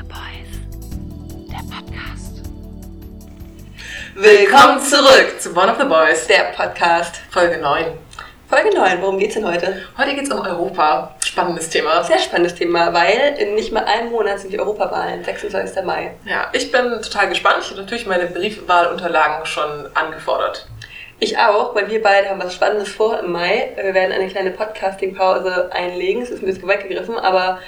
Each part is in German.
the Boys. Der Podcast. Willkommen zurück zu One of the Boys, Der Podcast. Folge 9. Folge 9. Worum geht's denn heute? Heute geht es um Europa. Spannendes Thema. Sehr spannendes Thema, weil in nicht mal einem Monat sind die Europawahlen, 26. Mai. Ja, ich bin total gespannt. Ich habe natürlich meine Briefwahlunterlagen schon angefordert. Ich auch, weil wir beide haben was Spannendes vor im Mai. Wir werden eine kleine Podcasting-Pause einlegen. Es ist ein bisschen weggegriffen, aber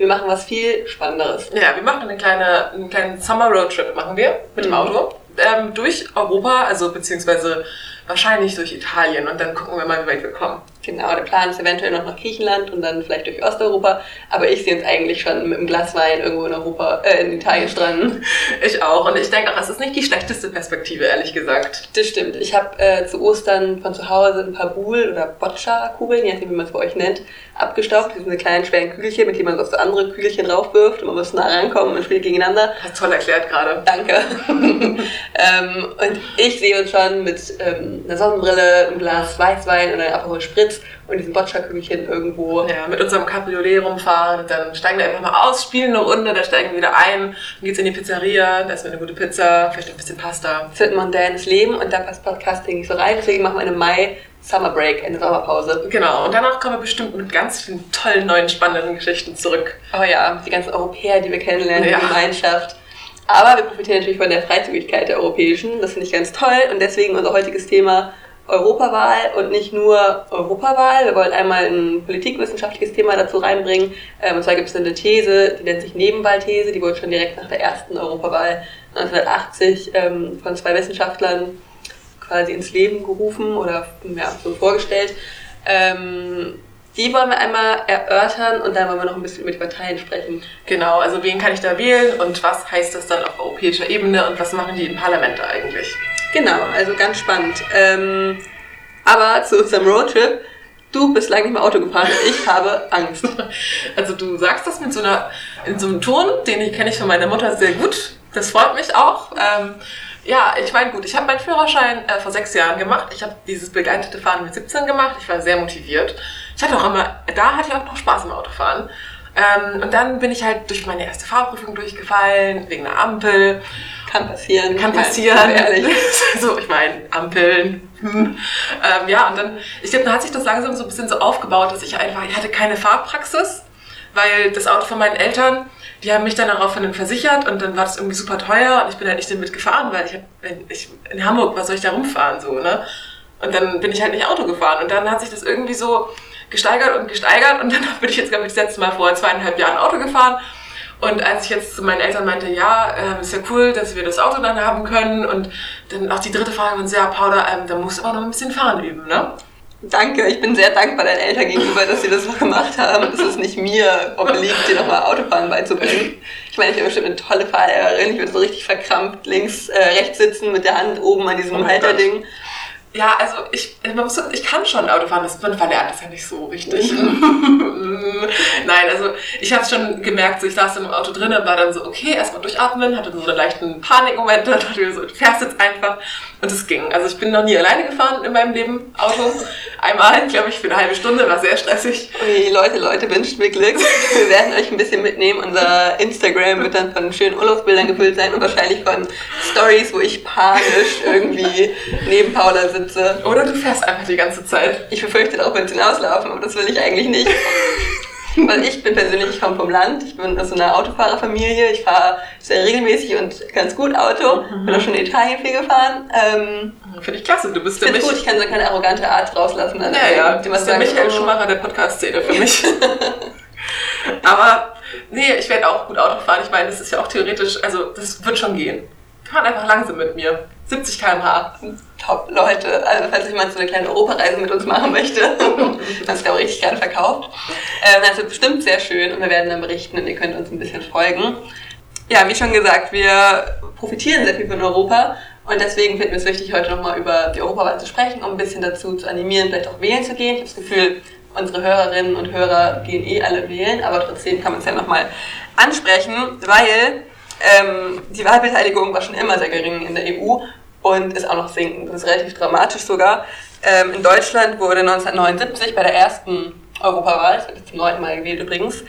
wir machen was viel Spannenderes. Ja, wir machen eine kleine, einen kleinen Summer Road Trip, machen wir mit dem Mhm. Auto. Ähm, durch Europa, also beziehungsweise wahrscheinlich durch Italien und dann gucken wir mal, wie weit wir kommen. Genau, der Plan ist eventuell noch nach Griechenland und dann vielleicht durch Osteuropa. Aber ich sehe uns eigentlich schon mit einem Glas Wein irgendwo in Europa, äh, in Italien stranden. Ich auch und ich denke auch, es ist nicht die schlechteste Perspektive, ehrlich gesagt. Das stimmt. Ich habe äh, zu Ostern von zu Hause ein paar Boule oder Boccia-Kugeln, je nachdem, wie man es bei euch nennt, abgestaubt. Das sind diese kleinen, schweren Kügelchen, mit denen man so auf so andere Kügelchen draufwirft und man muss nah rankommen und spielt gegeneinander. Hast toll erklärt gerade. Danke. ähm, und ich sehe uns schon mit ähm, einer Sonnenbrille, einem Glas Weißwein oder Aperol Spritz und diesem Boccia-Kügelchen irgendwo. Ja, mit unserem Cabriolet rumfahren, dann steigen wir einfach mal aus, spielen eine Runde, dann steigen wir wieder ein, dann geht's in die Pizzeria, da ist eine gute Pizza, vielleicht ein bisschen Pasta. Es wird ein mondänes Leben und da passt Podcasting nicht so rein. Deswegen machen wir eine Mai Summer Break, eine Sommerpause. Genau, und danach kommen wir bestimmt mit ganz vielen tollen, neuen, spannenden Geschichten zurück. Oh ja, die ganzen Europäer, die wir kennenlernen, Ja. die Gemeinschaft. Aber wir profitieren natürlich von der Freizügigkeit der Europäischen. Das finde ich ganz toll. Und deswegen unser heutiges Thema Europawahl und nicht nur Europawahl. Wir wollen einmal ein politikwissenschaftliches Thema dazu reinbringen. Ähm, Und zwar gibt es eine These, die nennt sich Nebenwahlthese. Die wurde schon direkt nach der ersten Europawahl 1980 ähm, von zwei Wissenschaftlern quasi ins Leben gerufen oder ja, so vorgestellt. Ähm, die wollen wir einmal erörtern und dann wollen wir noch ein bisschen über die Parteien sprechen. Genau, also wen kann ich da wählen und was heißt das dann auf europäischer Ebene und was machen die im Parlament eigentlich? Genau, also ganz spannend. Ähm, aber zu unserem Roadtrip. Du bist lange nicht mehr Auto gefahren ich habe Angst. Also du sagst das mit so einer, in so einem Ton, den ich- kenne ich von meiner Mutter sehr gut. Das freut mich auch. Ähm, ja, ich meine, gut, ich habe meinen Führerschein äh, vor sechs Jahren gemacht. Ich habe dieses begleitete Fahren mit 17 gemacht. Ich war sehr motiviert. Ich hatte auch immer, da hatte ich auch noch Spaß im Autofahren. Ähm, und dann bin ich halt durch meine erste Fahrprüfung durchgefallen, wegen einer Ampel. Kann passieren. Kann passieren. Ehrlich. so, ich meine, Ampeln. Hm. Ähm, ja, und dann, ich glaube, dann hat sich das langsam so ein bisschen so aufgebaut, dass ich einfach, ich hatte keine Fahrpraxis, weil das Auto von meinen Eltern, die haben mich dann daraufhin versichert und dann war das irgendwie super teuer und ich bin halt nicht damit gefahren, weil ich, hab, ich in Hamburg, was soll ich da rumfahren, so, ne? Und dann bin ich halt nicht Auto gefahren und dann hat sich das irgendwie so gesteigert und gesteigert und dann bin ich jetzt, glaube ich, das letzte Mal vor zweieinhalb Jahren Auto gefahren und als ich jetzt zu meinen Eltern meinte, ja, ähm, ist ja cool, dass wir das Auto dann haben können und dann auch die dritte Frage so, ja, Paula, ähm, da musst du aber noch ein bisschen fahren üben, ne? Danke, ich bin sehr dankbar deinen Eltern gegenüber, dass sie das so gemacht haben. Es ist nicht mir obliegt, dir nochmal Autofahren beizubringen. Ich meine, ich bin bestimmt eine tolle Fahrlehrerin. Ich würde so richtig verkrampft links, äh, rechts sitzen mit der Hand oben an diesem Oh Halterding. Ja, also ich, man muss, ich kann schon Auto fahren, das, man verlernt das ja nicht so richtig. Nein, also ich habe schon gemerkt, so ich saß im Auto drin und war dann so, okay, erstmal durchatmen, hatte so einen leichten Panikmoment, dachte ich mir so, du fährst jetzt einfach und es ging. Also ich bin noch nie alleine gefahren in meinem Leben, Auto. Einmal, glaube ich, für eine halbe Stunde, war sehr stressig. Ui, Leute, Leute, wünscht mir Glück. Wir werden euch ein bisschen mitnehmen. Unser Instagram wird dann von schönen Urlaubsbildern gefüllt sein und wahrscheinlich von Stories, wo ich panisch irgendwie neben Paula sitze. Oder du fährst einfach die ganze Zeit. Ich befürchte darauf, wenn sie hinauslaufen, aber das will ich eigentlich nicht. Weil ich bin persönlich, ich komme vom Land, ich bin aus einer Autofahrerfamilie, ich fahre sehr regelmäßig und ganz gut Auto, bin auch schon in Italien viel gefahren. Ähm, Finde ich klasse, du bist der finde Mich gut, ich kann so keine arrogante Art rauslassen. Ja, ja, du bist der Michael oh, Schumacher der Podcast-Szene für mich. Aber nee, ich werde auch gut Auto fahren. Ich meine, das ist ja auch theoretisch, also das wird schon gehen. Fahren einfach langsam mit mir. 70 km/h. Top, Leute. Also, falls jemand so eine kleine Europareise mit uns machen möchte, das ist, glaube ich, richtig gerne verkauft. Ähm, das wird bestimmt sehr schön und wir werden dann berichten und ihr könnt uns ein bisschen folgen. Ja, wie schon gesagt, wir profitieren sehr viel von Europa und deswegen finden wir es wichtig, heute nochmal über die Europawahl zu sprechen, um ein bisschen dazu zu animieren, vielleicht auch wählen zu gehen. Ich habe das Gefühl, unsere Hörerinnen und Hörer gehen eh alle wählen, aber trotzdem kann man es ja nochmal ansprechen, weil ähm, die Wahlbeteiligung war schon immer sehr gering in der EU und ist auch noch sinkend. Das ist relativ dramatisch sogar. Ähm, in Deutschland wurde 1979 bei der ersten Europawahl, das wird jetzt zum neunten Mal gewählt übrigens,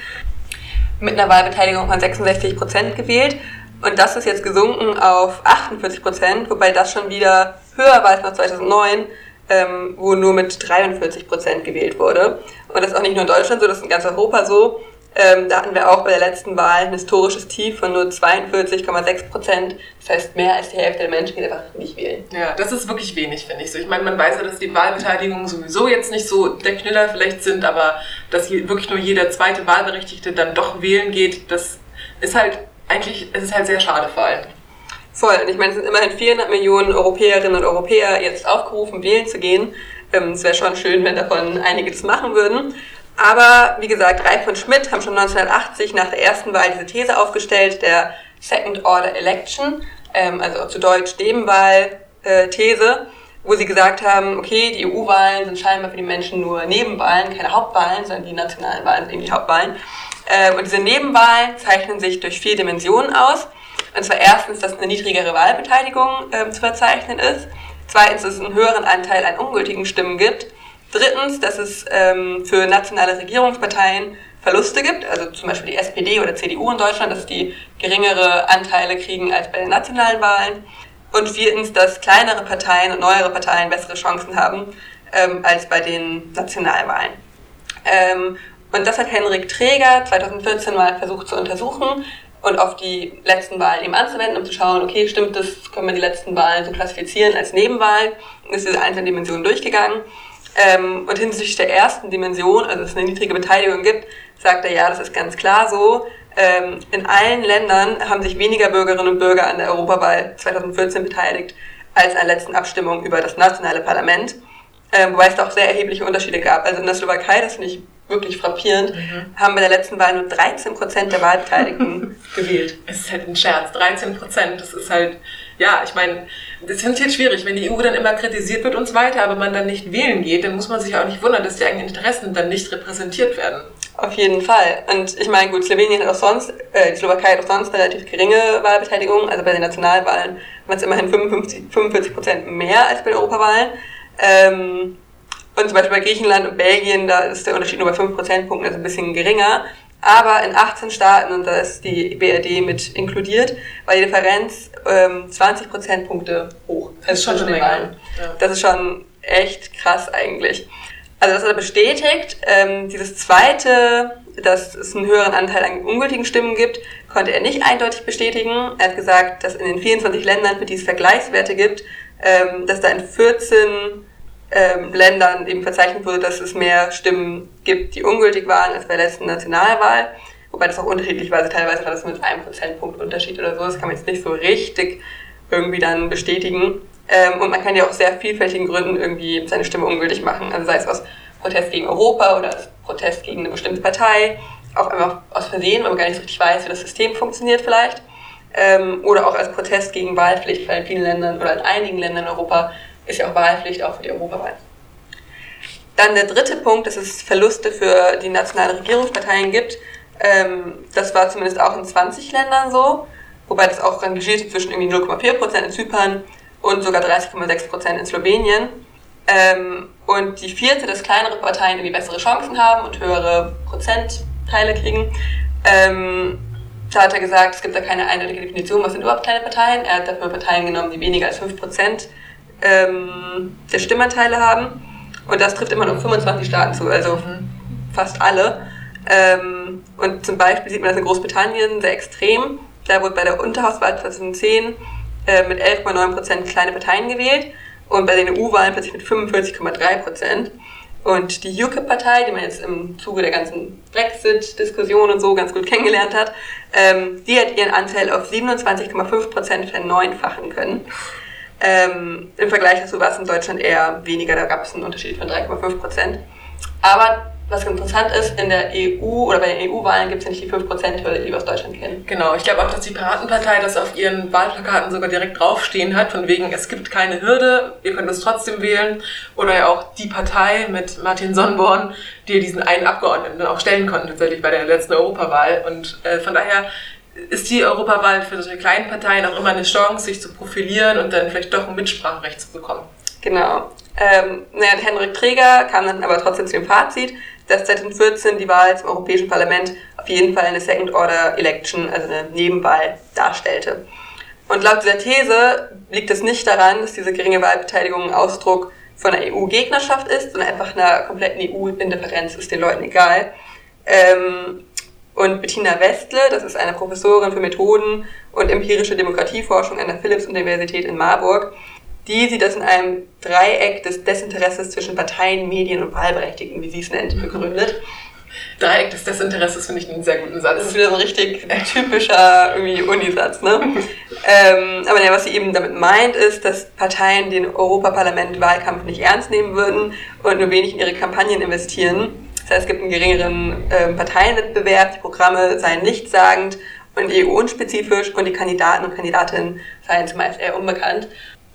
mit einer Wahlbeteiligung von 66 Prozent gewählt. Und das ist jetzt gesunken auf 48 Prozent, wobei das schon wieder höher war als noch 2009, ähm, wo nur mit 43 Prozent gewählt wurde. Und das ist auch nicht nur in Deutschland so, das ist in ganz Europa so. Ähm, da hatten wir auch bei der letzten Wahl ein historisches Tief von nur 42,6 Prozent. Das heißt, mehr als die Hälfte der Menschen geht einfach nicht wählen. Ja, das ist wirklich wenig, finde ich so. Ich meine, man weiß ja, dass die Wahlbeteiligungen sowieso jetzt nicht so der Knüller vielleicht sind, aber dass wirklich nur jeder zweite Wahlberechtigte dann doch wählen geht, das ist halt eigentlich, es ist halt sehr schade vor allem. Voll. Und ich meine, es sind immerhin 400 Millionen Europäerinnen und Europäer jetzt aufgerufen, wählen zu gehen. Ähm, es wäre schon schön, wenn davon einige das machen würden. Aber wie gesagt, Reif und Schmidt haben schon 1980 nach der ersten Wahl diese These aufgestellt, der Second Order Election, ähm, also zu Deutsch Nebenwahl-These, wo sie gesagt haben, okay, die EU-Wahlen sind scheinbar für die Menschen nur Nebenwahlen, keine Hauptwahlen, sondern die nationalen Wahlen sind eben die Hauptwahlen. Ähm, und diese Nebenwahlen zeichnen sich durch vier Dimensionen aus. Und zwar erstens, dass eine niedrigere Wahlbeteiligung ähm, zu verzeichnen ist. Zweitens, dass es einen höheren Anteil an ungültigen Stimmen gibt. Drittens, dass es ähm, für nationale Regierungsparteien Verluste gibt, also zum Beispiel die SPD oder CDU in Deutschland, dass die geringere Anteile kriegen als bei den nationalen Wahlen. Und viertens, dass kleinere Parteien und neuere Parteien bessere Chancen haben ähm, als bei den Nationalwahlen. Ähm, und das hat Henrik Träger 2014 mal versucht zu untersuchen und auf die letzten Wahlen eben anzuwenden, um zu schauen, okay, stimmt das, können wir die letzten Wahlen so klassifizieren als Nebenwahlen? Und ist diese einzelnen Dimensionen durchgegangen. Ähm, und hinsichtlich der ersten Dimension, also dass es eine niedrige Beteiligung gibt, sagt er, ja, das ist ganz klar so. Ähm, in allen Ländern haben sich weniger Bürgerinnen und Bürger an der Europawahl 2014 beteiligt als an der letzten Abstimmung über das nationale Parlament, ähm, wobei es da auch sehr erhebliche Unterschiede gab. Also in der Slowakei, das finde ich wirklich frappierend, mhm. haben bei der letzten Wahl nur 13 Prozent der Wahlbeteiligten gewählt. Es ist halt ein Scherz, 13 Prozent, das ist halt, ja, ich meine, das ich jetzt schwierig, wenn die EU dann immer kritisiert wird und so weiter, aber man dann nicht wählen geht, dann muss man sich auch nicht wundern, dass die eigenen Interessen dann nicht repräsentiert werden. Auf jeden Fall. Und ich meine, gut, Slowenien hat auch sonst, äh, die Slowakei hat auch sonst relativ geringe Wahlbeteiligung. Also bei den Nationalwahlen waren es immerhin 55, 45 Prozent mehr als bei den Europawahlen. Ähm, und zum Beispiel bei Griechenland und Belgien, da ist der Unterschied nur bei 5 Prozentpunkten, also ein bisschen geringer. Aber in 18 Staaten, und da ist die BRD mit inkludiert, war die Differenz ähm, 20 Prozentpunkte hoch. Das ist schon eine Menge. Ja. Das ist schon echt krass eigentlich. Also das hat er bestätigt. Ähm, dieses zweite, dass es einen höheren Anteil an ungültigen Stimmen gibt, konnte er nicht eindeutig bestätigen. Er hat gesagt, dass in den 24 Ländern, für die es Vergleichswerte gibt, ähm, dass da in 14 ähm, Ländern eben verzeichnet wurde, dass es mehr Stimmen gibt, die ungültig waren als bei der letzten Nationalwahl. Wobei das auch unterschiedlich war. Also teilweise war das mit einem Prozentpunkt Unterschied oder so. Das kann man jetzt nicht so richtig irgendwie dann bestätigen. Ähm, und man kann ja auch sehr vielfältigen Gründen irgendwie seine Stimme ungültig machen. Also sei es aus Protest gegen Europa oder aus Protest gegen eine bestimmte Partei. Auch einfach aus Versehen, weil man gar nicht so richtig weiß, wie das System funktioniert vielleicht. Ähm, oder auch als Protest gegen Wahlpflicht, weil in vielen Ländern oder in einigen Ländern in Europa ist ja auch Wahlpflicht, auch für die Europawahl. Dann der dritte Punkt, dass es Verluste für die nationalen Regierungsparteien gibt. Ähm, das war zumindest auch in 20 Ländern so, wobei das auch rangierte zwischen irgendwie 0,4% in Zypern und sogar 30,6% in Slowenien. Ähm, und die vierte, dass kleinere Parteien irgendwie bessere Chancen haben und höhere Prozentteile kriegen. Ähm, da hat er gesagt, es gibt da keine eindeutige Definition, was sind überhaupt kleine Parteien. Er hat dafür Parteien genommen, die weniger als 5% ähm, der Stimmanteile haben. Und das trifft immer noch 25 Staaten zu, also mhm. fast alle. Ähm, und zum Beispiel sieht man das in Großbritannien sehr extrem. Da wurde bei der Unterhauswahl 2010 äh, mit 11,9% kleine Parteien gewählt und bei den EU-Wahlen plötzlich mit 45,3%. Und die UKIP-Partei, die man jetzt im Zuge der ganzen Brexit-Diskussion und so ganz gut kennengelernt hat, ähm, die hat ihren Anteil auf 27,5% verneunfachen können. Ähm, Im Vergleich dazu war es in Deutschland eher weniger, da gab es einen Unterschied von 3,5 Prozent. Aber was interessant ist, in der EU oder bei den EU-Wahlen gibt es ja nicht die 5%-Hürde, die wir aus Deutschland kennen. Genau, ich glaube auch, dass die Piratenpartei das auf ihren Wahlplakaten sogar direkt draufstehen hat, von wegen, es gibt keine Hürde, ihr könnt es trotzdem wählen. Oder ja auch die Partei mit Martin Sonnenborn, die diesen einen Abgeordneten auch stellen konnten, tatsächlich bei der letzten Europawahl. Und äh, von daher ist die Europawahl für solche kleinen Parteien auch immer eine Chance, sich zu profilieren und dann vielleicht doch ein Mitspracherecht zu bekommen. Genau. Ähm, naja, Henrik Träger kam dann aber trotzdem zu dem Fazit, dass 2014 die Wahl zum Europäischen Parlament auf jeden Fall eine Second-Order-Election, also eine Nebenwahl darstellte. Und laut dieser These liegt es nicht daran, dass diese geringe Wahlbeteiligung ein Ausdruck von einer EU-Gegnerschaft ist, sondern einfach einer kompletten EU-Indifferenz ist den Leuten egal. Ähm, und Bettina Westle, das ist eine Professorin für Methoden und empirische Demokratieforschung an der Philipps-Universität in Marburg, die sieht das in einem Dreieck des Desinteresses zwischen Parteien, Medien und Wahlberechtigten, wie sie es nennt, begründet. Dreieck des Desinteresses finde ich einen sehr guten Satz. Das ist wieder so ein richtig typischer irgendwie Unisatz, ne? ähm, aber ja, was sie eben damit meint, ist, dass Parteien den Europaparlament-Wahlkampf nicht ernst nehmen würden und nur wenig in ihre Kampagnen investieren. Das heißt, es gibt einen geringeren äh, Parteienwettbewerb, die Programme seien nichtssagend und EU-unspezifisch und die Kandidaten und Kandidatinnen seien zumeist eher unbekannt.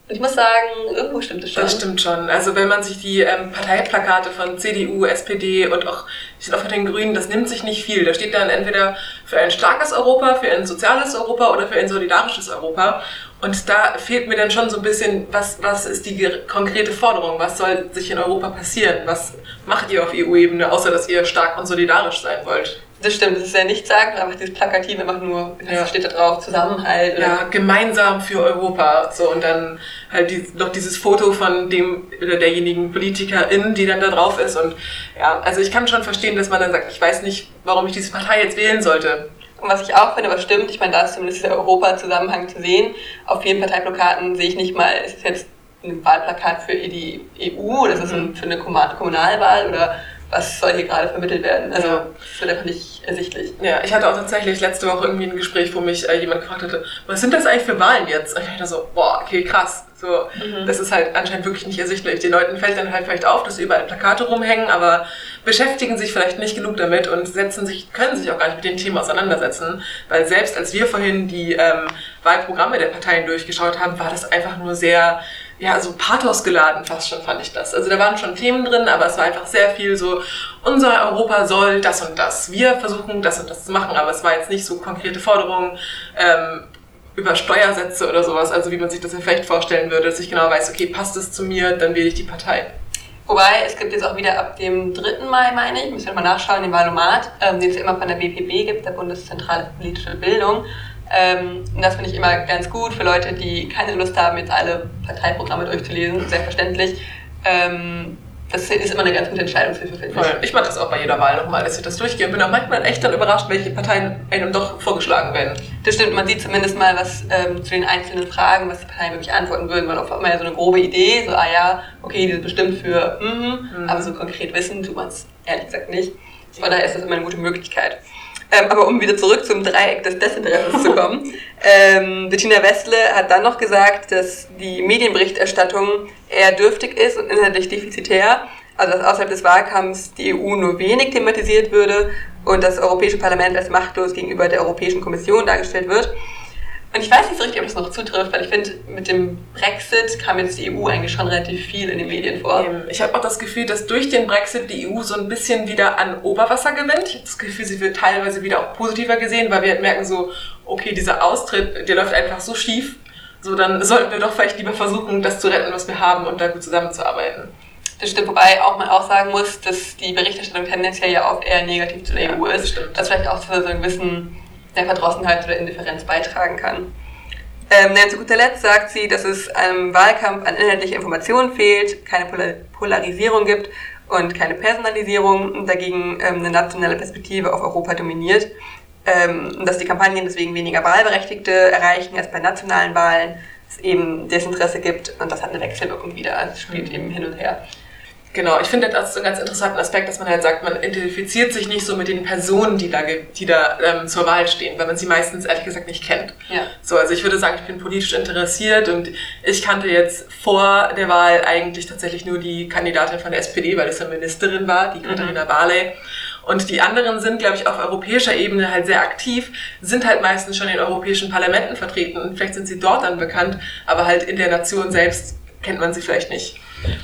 Ich muss sagen, irgendwo stimmt es schon. Das stimmt schon. Also wenn man sich die ähm, Parteiplakate von CDU, SPD und auch, ich auch von den Grünen, das nimmt sich nicht viel. Da steht dann entweder für ein starkes Europa, für ein soziales Europa oder für ein solidarisches Europa. Und da fehlt mir dann schon so ein bisschen, was, was ist die konkrete Forderung? Was soll sich in Europa passieren? Was macht ihr auf EU-Ebene, außer dass ihr stark und solidarisch sein wollt? Das stimmt, das ist ja nicht sagen, einfach dieses Plakativ, einfach nur, ja. steht da drauf, Zusammenhalt. Ja, gemeinsam für Europa. So, und dann halt die, noch dieses Foto von dem oder derjenigen Politikerin, die dann da drauf ist. Und ja, also ich kann schon verstehen, dass man dann sagt, ich weiß nicht, warum ich diese Partei jetzt wählen sollte. Und was ich auch finde, was stimmt, ich meine, da ist zumindest dieser Europa-Zusammenhang zu sehen. Auf vielen Parteiplakaten sehe ich nicht mal, ist es jetzt ein Wahlplakat für die EU oder ist es mhm. für eine Kommunalwahl oder was soll hier gerade vermittelt werden. Also ja. das wird einfach nicht ersichtlich. Ja, ich hatte auch tatsächlich letzte Woche irgendwie ein Gespräch, wo mich äh, jemand gefragt hatte, was sind das eigentlich für Wahlen jetzt? Und ich dachte so, boah, okay, krass. So, mhm. das ist halt anscheinend wirklich nicht ersichtlich. Den Leuten fällt dann halt vielleicht auf, dass überall Plakate rumhängen, aber beschäftigen sich vielleicht nicht genug damit und setzen sich, können sich auch gar nicht mit dem Thema auseinandersetzen. Weil selbst als wir vorhin die ähm, Wahlprogramme der Parteien durchgeschaut haben, war das einfach nur sehr ja, so pathosgeladen fast schon fand ich das. Also da waren schon Themen drin, aber es war einfach sehr viel so, unser Europa soll das und das. Wir versuchen das und das zu machen, aber es war jetzt nicht so konkrete Forderungen ähm, über Steuersätze oder sowas, also wie man sich das ja vielleicht vorstellen würde, dass ich genau weiß, okay, passt es zu mir, dann wähle ich die Partei. Wobei, es gibt jetzt auch wieder ab dem 3. Mai, meine ich, müssen wir mal nachschauen, den Valomat, ähm, den es immer von der BPB gibt, der Bundeszentrale für politische Bildung. Ähm, und das finde ich immer ganz gut für Leute, die keine Lust haben, jetzt alle Parteiprogramme durchzulesen, selbstverständlich. Ähm, das ist immer eine ganz gute Entscheidungshilfe, finde ich. Ich mache das auch bei jeder Wahl nochmal, dass ich das durchgehe bin auch manchmal echt dann überrascht, welche Parteien einem doch vorgeschlagen werden. Das stimmt, man sieht zumindest mal was ähm, zu den einzelnen Fragen, was die Parteien wirklich antworten würden. Man hat immer ja so eine grobe Idee, so, ah ja, okay, die sind bestimmt für, mhm, mhm. aber so konkret wissen tut man es ehrlich gesagt nicht. Von daher ist das immer eine gute Möglichkeit. Ähm, aber um wieder zurück zum Dreieck des Desinteresses zu kommen, ähm, Bettina Westle hat dann noch gesagt, dass die Medienberichterstattung eher dürftig ist und inhaltlich defizitär, also dass außerhalb des Wahlkampfs die EU nur wenig thematisiert würde und das Europäische Parlament als machtlos gegenüber der Europäischen Kommission dargestellt wird. Und ich weiß nicht so richtig, ob das noch zutrifft, weil ich finde, mit dem Brexit kam jetzt die EU eigentlich schon relativ viel in den Medien vor. Ich habe auch das Gefühl, dass durch den Brexit die EU so ein bisschen wieder an Oberwasser gewinnt. Ich habe das Gefühl, sie wird teilweise wieder auch positiver gesehen, weil wir halt merken so, okay, dieser Austritt, der läuft einfach so schief. So, dann sollten wir doch vielleicht lieber versuchen, das zu retten, was wir haben und da gut zusammenzuarbeiten. Das stimmt, wobei auch man auch sagen muss, dass die Berichterstattung tendenziell ja oft eher negativ zu der ja, EU ist. Das stimmt. Das vielleicht auch zu so einem gewissen der Verdrossenheit oder Indifferenz beitragen kann. Ähm, zu guter Letzt sagt sie, dass es einem Wahlkampf an inhaltlicher Information fehlt, keine Polarisierung gibt und keine Personalisierung und dagegen ähm, eine nationale Perspektive auf Europa dominiert. Ähm, dass die Kampagnen deswegen weniger Wahlberechtigte erreichen als bei nationalen Wahlen, es eben Desinteresse gibt und das hat eine Wechselwirkung wieder, also es spielt eben hin und her. Genau, ich finde das einen ganz interessanten Aspekt, dass man halt sagt, man identifiziert sich nicht so mit den Personen, die da, die da ähm, zur Wahl stehen, weil man sie meistens ehrlich gesagt nicht kennt. Ja. So, also ich würde sagen, ich bin politisch interessiert und ich kannte jetzt vor der Wahl eigentlich tatsächlich nur die Kandidatin von der SPD, weil es ja Ministerin war, die Katharina mhm. Barley. Und die anderen sind, glaube ich, auf europäischer Ebene halt sehr aktiv, sind halt meistens schon in europäischen Parlamenten vertreten und vielleicht sind sie dort dann bekannt, aber halt in der Nation selbst kennt man sie vielleicht nicht.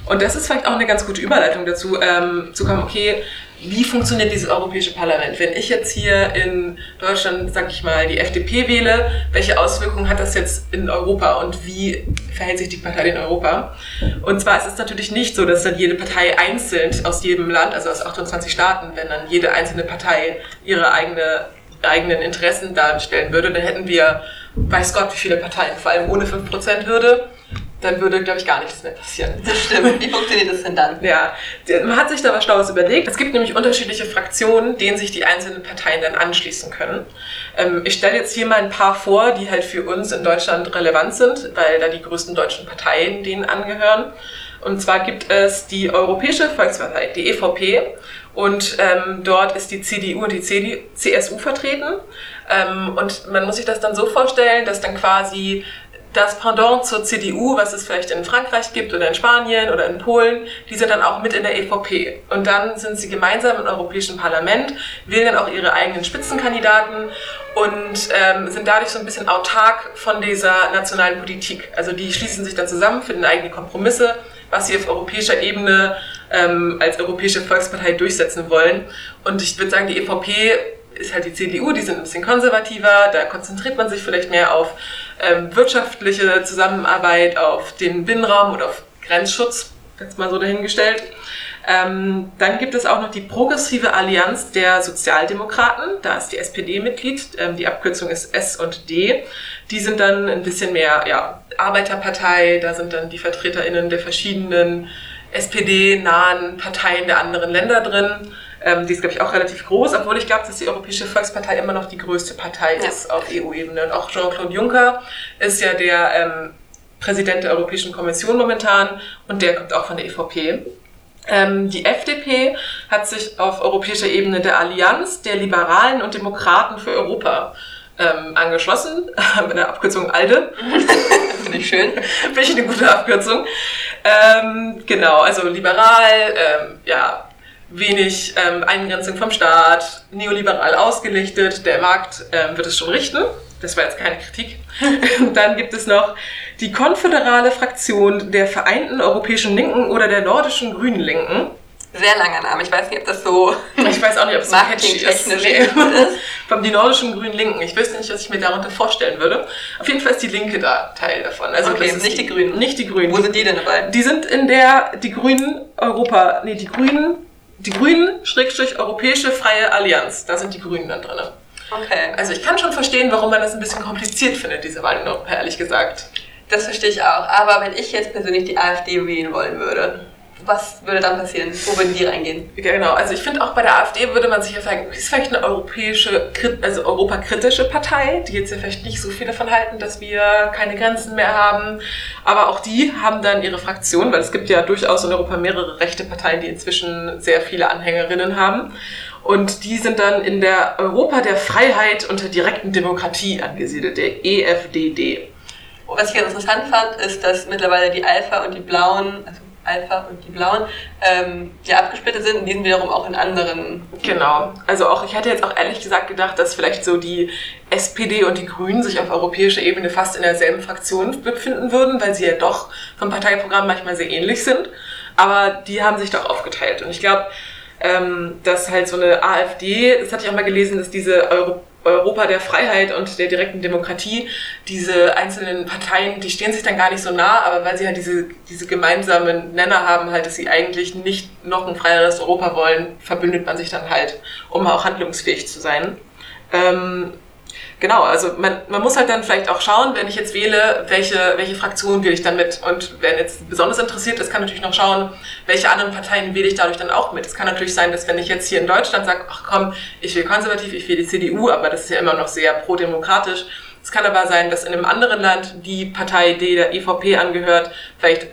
Und das ist vielleicht auch eine ganz gute Überleitung dazu, ähm, zu kommen, okay, wie funktioniert dieses Europäische Parlament? Wenn ich jetzt hier in Deutschland, sag ich mal, die FDP wähle, welche Auswirkungen hat das jetzt in Europa und wie verhält sich die Partei in Europa? Und zwar ist es natürlich nicht so, dass dann jede Partei einzeln aus jedem Land, also aus 28 Staaten, wenn dann jede einzelne Partei ihre eigene, eigenen Interessen darstellen würde, dann hätten wir, weiß Gott, wie viele Parteien, vor allem ohne 5%-Hürde dann würde, glaube ich, gar nichts mehr passieren. Das stimmt. Wie funktioniert das denn dann? Ja, man hat sich da was Schlaues überlegt. Es gibt nämlich unterschiedliche Fraktionen, denen sich die einzelnen Parteien dann anschließen können. Ähm, ich stelle jetzt hier mal ein paar vor, die halt für uns in Deutschland relevant sind, weil da die größten deutschen Parteien denen angehören. Und zwar gibt es die Europäische Volkspartei, die EVP. Und ähm, dort ist die CDU und die CDU, CSU vertreten. Ähm, und man muss sich das dann so vorstellen, dass dann quasi das Pendant zur CDU, was es vielleicht in Frankreich gibt oder in Spanien oder in Polen, die sind dann auch mit in der EVP. Und dann sind sie gemeinsam im Europäischen Parlament, wählen dann auch ihre eigenen Spitzenkandidaten und ähm, sind dadurch so ein bisschen autark von dieser nationalen Politik. Also die schließen sich dann zusammen, finden eigene Kompromisse, was sie auf europäischer Ebene ähm, als Europäische Volkspartei durchsetzen wollen. Und ich würde sagen, die EVP ist halt die CDU, die sind ein bisschen konservativer, da konzentriert man sich vielleicht mehr auf ähm, wirtschaftliche Zusammenarbeit, auf den Binnenraum oder auf Grenzschutz, jetzt mal so dahingestellt. Ähm, dann gibt es auch noch die Progressive Allianz der Sozialdemokraten. Da ist die SPD Mitglied. Ähm, die Abkürzung ist S und D. Die sind dann ein bisschen mehr ja, Arbeiterpartei. Da sind dann die VertreterInnen der verschiedenen SPD-nahen Parteien der anderen Länder drin. Ähm, die ist, glaube ich, auch relativ groß, obwohl ich glaube, dass die Europäische Volkspartei immer noch die größte Partei ja. ist auf EU-Ebene. Und auch Jean-Claude Juncker ist ja der ähm, Präsident der Europäischen Kommission momentan und der kommt auch von der EVP. Ähm, die FDP hat sich auf europäischer Ebene der Allianz der Liberalen und Demokraten für Europa ähm, angeschlossen, mit der Abkürzung ALDE. Finde ich schön. Finde ich eine gute Abkürzung. Ähm, genau, also liberal, ähm, ja, wenig ähm, Eingrenzung vom Staat, neoliberal ausgelichtet, der Markt ähm, wird es schon richten. Das war jetzt keine Kritik. Dann gibt es noch die konföderale Fraktion der Vereinten Europäischen Linken oder der nordischen Grünen Linken. Sehr langer Name. Ich weiß nicht, ob das so. Ich weiß auch nicht, ob es marketingtechnisch ist. Von die nordischen Grünen Linken. Ich wüsste nicht, was ich mir darunter vorstellen würde. Auf jeden Fall ist die Linke da Teil davon. Also okay, nicht die, die Grünen. Nicht die Grünen. Wo sind die denn dabei? Die sind in der, die Grünen Europa, nee, die Grünen die Grünen, Schrägstrich Europäische Freie Allianz. Da sind die Grünen dann drin. Okay. Also ich kann schon verstehen, warum man das ein bisschen kompliziert findet, diese Wahl in Europa, ehrlich gesagt. Das verstehe ich auch. Aber wenn ich jetzt persönlich die AfD wählen wollen würde, was würde dann passieren? Wo würden die reingehen? Genau, also ich finde auch bei der AfD würde man sich ja fragen, ist vielleicht eine europäische, also europakritische Partei, die jetzt ja vielleicht nicht so viel davon halten, dass wir keine Grenzen mehr haben. Aber auch die haben dann ihre Fraktion, weil es gibt ja durchaus in Europa mehrere rechte Parteien, die inzwischen sehr viele Anhängerinnen haben. Und die sind dann in der Europa der Freiheit und der direkten Demokratie angesiedelt, der EFDD. Was ich ganz interessant fand, ist, dass mittlerweile die Alpha und die Blauen, also Alpha und die Blauen, ähm, die abgesplittet sind die sind wiederum auch in anderen. Genau. Also auch, ich hätte jetzt auch ehrlich gesagt gedacht, dass vielleicht so die SPD und die Grünen sich auf europäischer Ebene fast in derselben Fraktion befinden würden, weil sie ja doch vom Parteiprogramm manchmal sehr ähnlich sind. Aber die haben sich doch aufgeteilt. Und ich glaube, ähm, dass halt so eine AfD, das hatte ich auch mal gelesen, dass diese Euro Europa der Freiheit und der direkten Demokratie, diese einzelnen Parteien, die stehen sich dann gar nicht so nah, aber weil sie halt diese, diese gemeinsamen Nenner haben, halt, dass sie eigentlich nicht noch ein freieres Europa wollen, verbündet man sich dann halt, um auch handlungsfähig zu sein. Ähm, genau, also man, man muss halt dann vielleicht auch schauen, wenn ich jetzt wähle, welche, welche Fraktion wähle ich dann mit. Und wer jetzt besonders interessiert ist, kann natürlich noch schauen, welche anderen Parteien wähle ich dadurch dann auch mit. Es kann natürlich sein, dass wenn ich jetzt hier in Deutschland sage, ach komm, ich will konservativ, ich will die CDU, aber das ist ja immer noch sehr pro-demokratisch. Es kann aber sein, dass in einem anderen Land die Partei, die der EVP angehört, vielleicht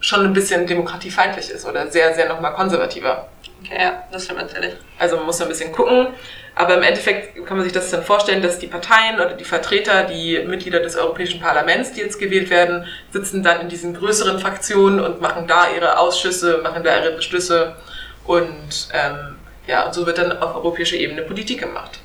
schon ein bisschen demokratiefeindlich ist oder sehr, sehr nochmal konservativer. Okay, ja, das stimmt natürlich. Also man muss ein bisschen gucken. Aber im Endeffekt kann man sich das dann vorstellen, dass die Parteien oder die Vertreter, die Mitglieder des Europäischen Parlaments, die jetzt gewählt werden, sitzen dann in diesen größeren Fraktionen und machen da ihre Ausschüsse, machen da ihre Beschlüsse und ähm, ja, und so wird dann auf europäischer Ebene Politik gemacht.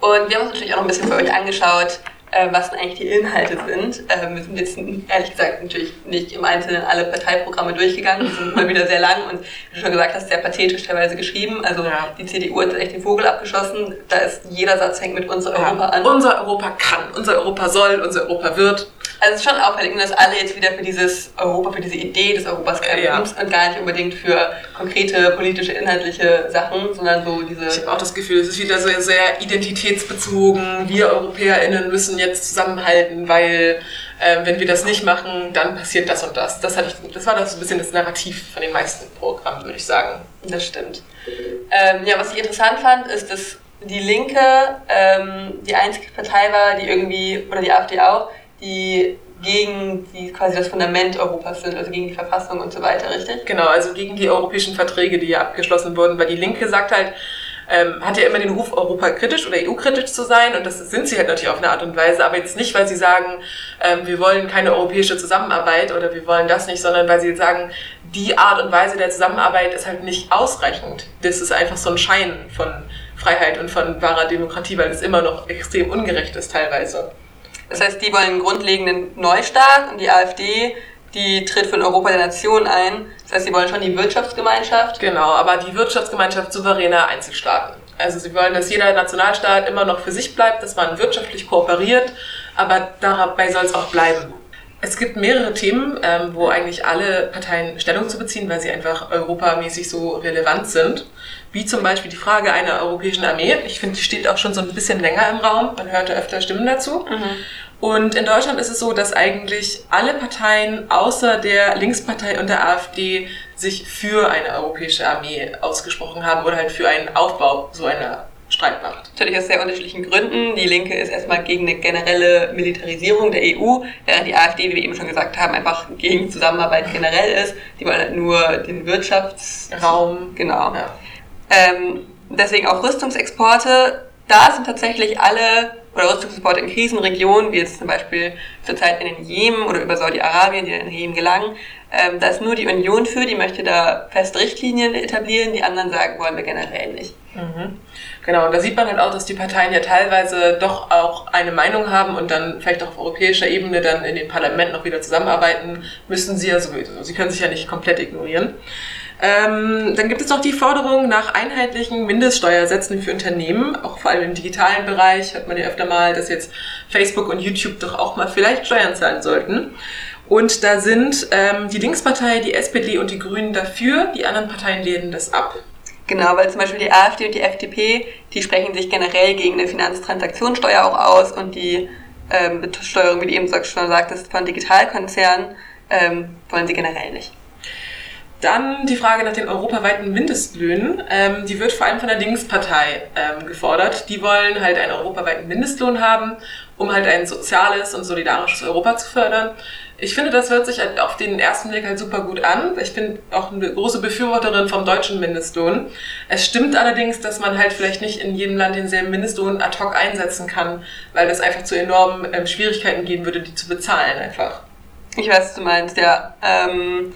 Und wir haben uns natürlich auch noch ein bisschen für euch angeschaut, äh, was denn eigentlich die Inhalte sind. Äh, wir sind jetzt ehrlich gesagt natürlich nicht im Einzelnen alle Parteiprogramme durchgegangen, die sind immer wieder sehr lang und wie du schon gesagt hast, sehr pathetisch teilweise geschrieben. Also ja. die CDU hat echt den Vogel abgeschossen. Da ist jeder Satz hängt mit unser Europa ja. an. Unser Europa kann, unser Europa soll, unser Europa wird. Also es ist schon auffällig, dass alle jetzt wieder für dieses Europa, für diese Idee des Europas kämpfen ja. und gar nicht unbedingt für konkrete politische, inhaltliche Sachen, sondern so diese... Ich habe auch das Gefühl, es ist wieder sehr, sehr identitätsbezogen. Wir EuropäerInnen müssen jetzt zusammenhalten, weil äh, wenn wir das nicht machen, dann passiert das und das. Das, hatte ich, das war das ein bisschen das Narrativ von den meisten Programmen, würde ich sagen. Das stimmt. Ähm, ja, was ich interessant fand, ist, dass die Linke ähm, die einzige Partei war, die irgendwie, oder die AfD auch, die gegen die quasi das Fundament Europas sind, also gegen die Verfassung und so weiter, richtig? Genau, also gegen die europäischen Verträge, die ja abgeschlossen wurden, weil die Linke sagt halt, ähm, hat ja immer den Ruf, europakritisch oder EU-kritisch zu sein und das sind sie halt natürlich auf eine Art und Weise, aber jetzt nicht, weil sie sagen, ähm, wir wollen keine europäische Zusammenarbeit oder wir wollen das nicht, sondern weil sie sagen, die Art und Weise der Zusammenarbeit ist halt nicht ausreichend. Das ist einfach so ein Schein von Freiheit und von wahrer Demokratie, weil es immer noch extrem ungerecht ist teilweise. Das heißt, die wollen einen grundlegenden Neustart und die AfD, die tritt für ein Europa der Nationen ein. Das heißt, sie wollen schon die Wirtschaftsgemeinschaft. Genau, aber die Wirtschaftsgemeinschaft souveräner Einzelstaaten. Also sie wollen, dass jeder Nationalstaat immer noch für sich bleibt, dass man wirtschaftlich kooperiert, aber dabei soll es auch bleiben. Es gibt mehrere Themen, ähm, wo eigentlich alle Parteien Stellung zu beziehen, weil sie einfach europamäßig so relevant sind. Wie zum Beispiel die Frage einer europäischen Armee. Ich finde, die steht auch schon so ein bisschen länger im Raum. Man hörte öfter Stimmen dazu. Mhm. Und in Deutschland ist es so, dass eigentlich alle Parteien außer der Linkspartei und der AfD sich für eine europäische Armee ausgesprochen haben oder halt für einen Aufbau so einer Streitmacht. Natürlich aus sehr unterschiedlichen Gründen. Die Linke ist erstmal gegen eine generelle Militarisierung der EU, während die AfD, wie wir eben schon gesagt haben, einfach gegen Zusammenarbeit generell ist. Die wollen halt nur den Wirtschaftsraum. Genau. Ja. Ähm, deswegen auch Rüstungsexporte. Da sind tatsächlich alle oder Rüstungsexporte in Krisenregionen, wie jetzt zum Beispiel zurzeit in den Jemen oder über Saudi-Arabien, die in den Jemen gelangen. Ähm, da ist nur die Union für, die möchte da feste Richtlinien etablieren, die anderen sagen, wollen wir generell nicht. Mhm. Genau, und da sieht man halt auch, dass die Parteien ja teilweise doch auch eine Meinung haben und dann vielleicht auch auf europäischer Ebene dann in den Parlamenten noch wieder zusammenarbeiten müssen sie ja sowieso. Sie können sich ja nicht komplett ignorieren. Ähm, dann gibt es noch die Forderung nach einheitlichen Mindeststeuersätzen für Unternehmen, auch vor allem im digitalen Bereich hört man ja öfter mal, dass jetzt Facebook und YouTube doch auch mal vielleicht Steuern zahlen sollten. Und da sind ähm, die Linkspartei, die SPD und die Grünen dafür, die anderen Parteien lehnen das ab. Genau, weil zum Beispiel die AfD und die FDP, die sprechen sich generell gegen eine Finanztransaktionssteuer auch aus und die ähm, Besteuerung, wie du eben schon sagtest, von Digitalkonzernen ähm, wollen sie generell nicht. Dann die Frage nach den europaweiten Mindestlöhnen. Ähm, die wird vor allem von der Linkspartei ähm, gefordert. Die wollen halt einen europaweiten Mindestlohn haben, um halt ein soziales und solidarisches Europa zu fördern. Ich finde, das hört sich halt auf den ersten Blick halt super gut an. Ich bin auch eine große Befürworterin vom deutschen Mindestlohn. Es stimmt allerdings, dass man halt vielleicht nicht in jedem Land denselben Mindestlohn ad hoc einsetzen kann, weil das einfach zu enormen ähm, Schwierigkeiten geben würde, die zu bezahlen einfach. Ich weiß, was du meinst, ja. Ähm,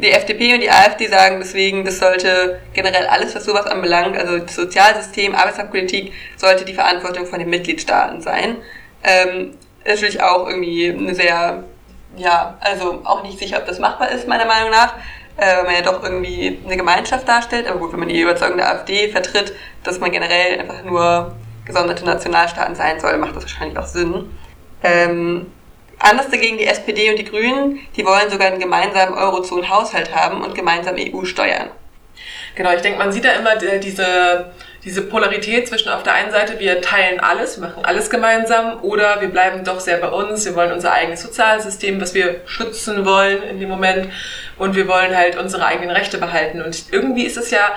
die FDP und die AfD sagen deswegen, das sollte generell alles, was sowas anbelangt, also das Sozialsystem, Arbeitsmarktpolitik, sollte die Verantwortung von den Mitgliedstaaten sein. Ähm, ist natürlich auch irgendwie eine sehr, ja, also auch nicht sicher, ob das machbar ist, meiner Meinung nach, äh, weil man ja doch irgendwie eine Gemeinschaft darstellt. Aber gut, wenn man die Überzeugung der AfD vertritt, dass man generell einfach nur gesonderte Nationalstaaten sein soll, macht das wahrscheinlich auch Sinn. Ähm, Anders dagegen die SPD und die Grünen, die wollen sogar einen gemeinsamen Eurozonen-Haushalt haben und gemeinsam EU-Steuern. Genau, ich denke, man sieht da immer diese, diese Polarität zwischen auf der einen Seite, wir teilen alles, machen alles gemeinsam, oder wir bleiben doch sehr bei uns, wir wollen unser eigenes Sozialsystem, was wir schützen wollen in dem Moment, und wir wollen halt unsere eigenen Rechte behalten. Und irgendwie ist es ja,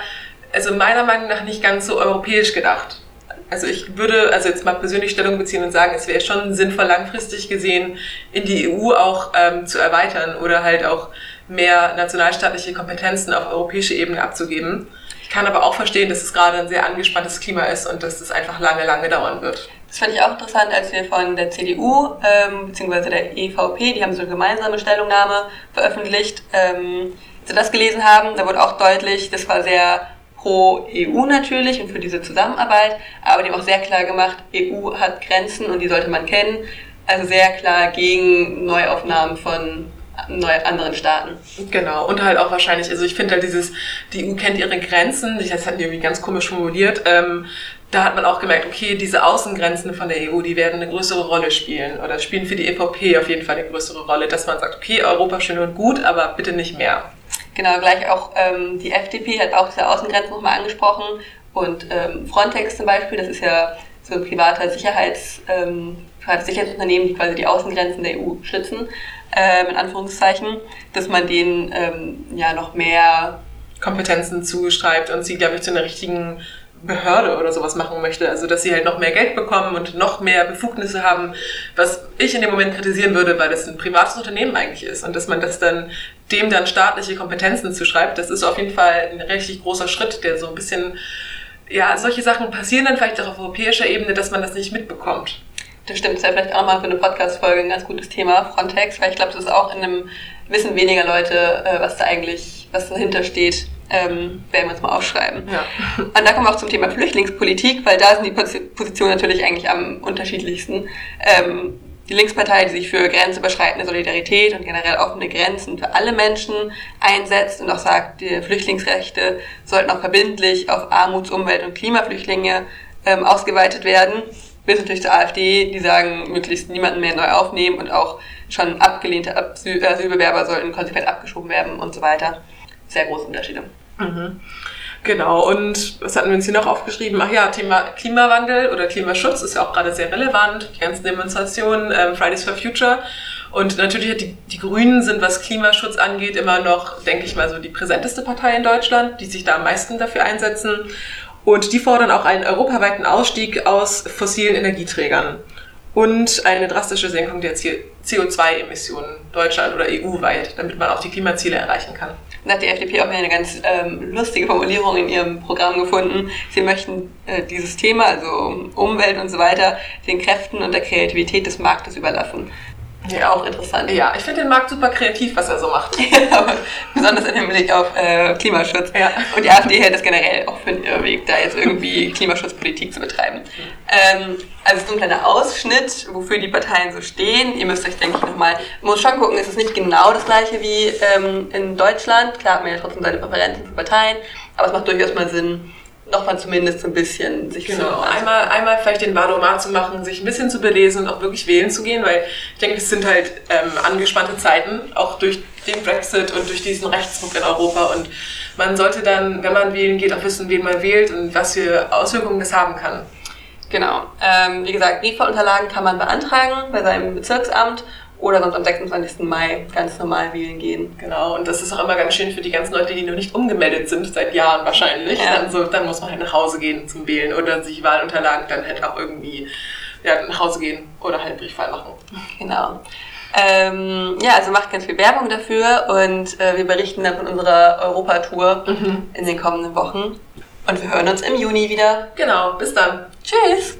also meiner Meinung nach nicht ganz so europäisch gedacht. Also ich würde also jetzt mal persönlich Stellung beziehen und sagen, es wäre schon sinnvoll, langfristig gesehen in die EU auch ähm, zu erweitern oder halt auch mehr nationalstaatliche Kompetenzen auf europäische Ebene abzugeben. Ich kann aber auch verstehen, dass es gerade ein sehr angespanntes Klima ist und dass es einfach lange, lange dauern wird. Das fand ich auch interessant, als wir von der CDU ähm, bzw. der EVP, die haben so eine gemeinsame Stellungnahme veröffentlicht, ähm, als wir das gelesen haben, da wurde auch deutlich, das war sehr pro EU natürlich und für diese Zusammenarbeit, aber die haben auch sehr klar gemacht, EU hat Grenzen und die sollte man kennen. Also sehr klar gegen Neuaufnahmen von neue, anderen Staaten. Genau, und halt auch wahrscheinlich, also ich finde halt dieses, die EU kennt ihre Grenzen, das hatten die irgendwie ganz komisch formuliert, ähm, da hat man auch gemerkt, okay, diese Außengrenzen von der EU, die werden eine größere Rolle spielen oder spielen für die EVP auf jeden Fall eine größere Rolle, dass man sagt, okay, Europa schön und gut, aber bitte nicht mehr. Genau, gleich auch ähm, die FDP hat auch diese Außengrenzen nochmal angesprochen und ähm, Frontex zum Beispiel, das ist ja so ein privater Sicherheits, ähm, Sicherheitsunternehmen, die quasi die Außengrenzen der EU schützen, äh, in Anführungszeichen, dass man denen ähm, ja noch mehr Kompetenzen zuschreibt und sie, glaube ich, zu einer richtigen Behörde oder sowas machen möchte. Also, dass sie halt noch mehr Geld bekommen und noch mehr Befugnisse haben, was ich in dem Moment kritisieren würde, weil das ein privates Unternehmen eigentlich ist. Und dass man das dann, dem dann staatliche Kompetenzen zuschreibt, das ist auf jeden Fall ein richtig großer Schritt, der so ein bisschen, ja, solche Sachen passieren dann vielleicht auch auf europäischer Ebene, dass man das nicht mitbekommt. Das stimmt, das wäre vielleicht auch mal für eine Podcast-Folge ein ganz gutes Thema, Frontex, weil ich glaube, das ist auch in einem, wissen weniger Leute, äh, was da eigentlich, was dahinter steht ähm, werden wir uns mal aufschreiben. Ja. Und da kommen wir auch zum Thema Flüchtlingspolitik, weil da sind die Positionen natürlich eigentlich am unterschiedlichsten. Ähm, die Linkspartei, die sich für grenzüberschreitende Solidarität und generell offene Grenzen für alle Menschen einsetzt und auch sagt, die Flüchtlingsrechte sollten auch verbindlich auf Armuts-, Umwelt- und Klimaflüchtlinge ähm, ausgeweitet werden. Bis natürlich zur AfD, die sagen, möglichst niemanden mehr neu aufnehmen und auch schon abgelehnte Asylbewerber sollten konsequent abgeschoben werden und so weiter. Sehr große Unterschiede. Mhm. Genau, und was hatten wir uns hier noch aufgeschrieben? Ach ja, Thema Klimawandel oder Klimaschutz ist ja auch gerade sehr relevant. Die ganzen Demonstrationen, ähm, Fridays for Future. Und natürlich die, die Grünen sind, was Klimaschutz angeht, immer noch, denke ich mal, so die präsenteste Partei in Deutschland, die sich da am meisten dafür einsetzen. Und die fordern auch einen europaweiten Ausstieg aus fossilen Energieträgern und eine drastische Senkung der CO2-Emissionen Deutschland oder EU-weit, damit man auch die Klimaziele erreichen kann. Da hat die FDP auch eine ganz ähm, lustige Formulierung in ihrem Programm gefunden. Sie möchten äh, dieses Thema, also Umwelt und so weiter, den Kräften und der Kreativität des Marktes überlassen. Ja, auch interessant. Ja, ich finde den Markt super kreativ, was er so macht. ja, besonders im Hinblick auf äh, Klimaschutz. Ja. Und die AfD hält es generell auch für einen Irrweg, da jetzt irgendwie Klimaschutzpolitik zu betreiben. Ähm, also es ist ein kleiner Ausschnitt, wofür die Parteien so stehen. Ihr müsst euch, denke ich, nochmal, man muss schon gucken, es ist nicht genau das gleiche wie ähm, in Deutschland. Klar hat man ja trotzdem seine Präferenzen für Parteien, aber es macht durchaus mal Sinn, nochmal zumindest so ein bisschen sich genau. zu einmal einmal vielleicht den Wahlroman zu machen, sich ein bisschen zu belesen und auch wirklich wählen zu gehen, weil ich denke, es sind halt ähm, angespannte Zeiten, auch durch den Brexit und durch diesen Rechtsruck in Europa und man sollte dann, wenn man wählen geht, auch wissen, wen man wählt und was für Auswirkungen das haben kann. Genau. Ähm, wie gesagt, Briefwahlunterlagen kann man beantragen bei seinem Bezirksamt oder sonst am 26. Mai ganz normal wählen gehen. Genau, und das ist auch immer ganz schön für die ganzen Leute, die noch nicht umgemeldet sind, seit Jahren wahrscheinlich. Ja. Dann, so, dann muss man halt nach Hause gehen zum Wählen oder sich Wahlunterlagen dann halt auch irgendwie ja, nach Hause gehen oder halt Briefwahl machen. Genau. Ähm, ja, also macht ganz viel Werbung dafür und äh, wir berichten dann von unserer Europatour mhm. in den kommenden Wochen. Und wir hören uns im Juni wieder. Genau, bis dann. Tschüss.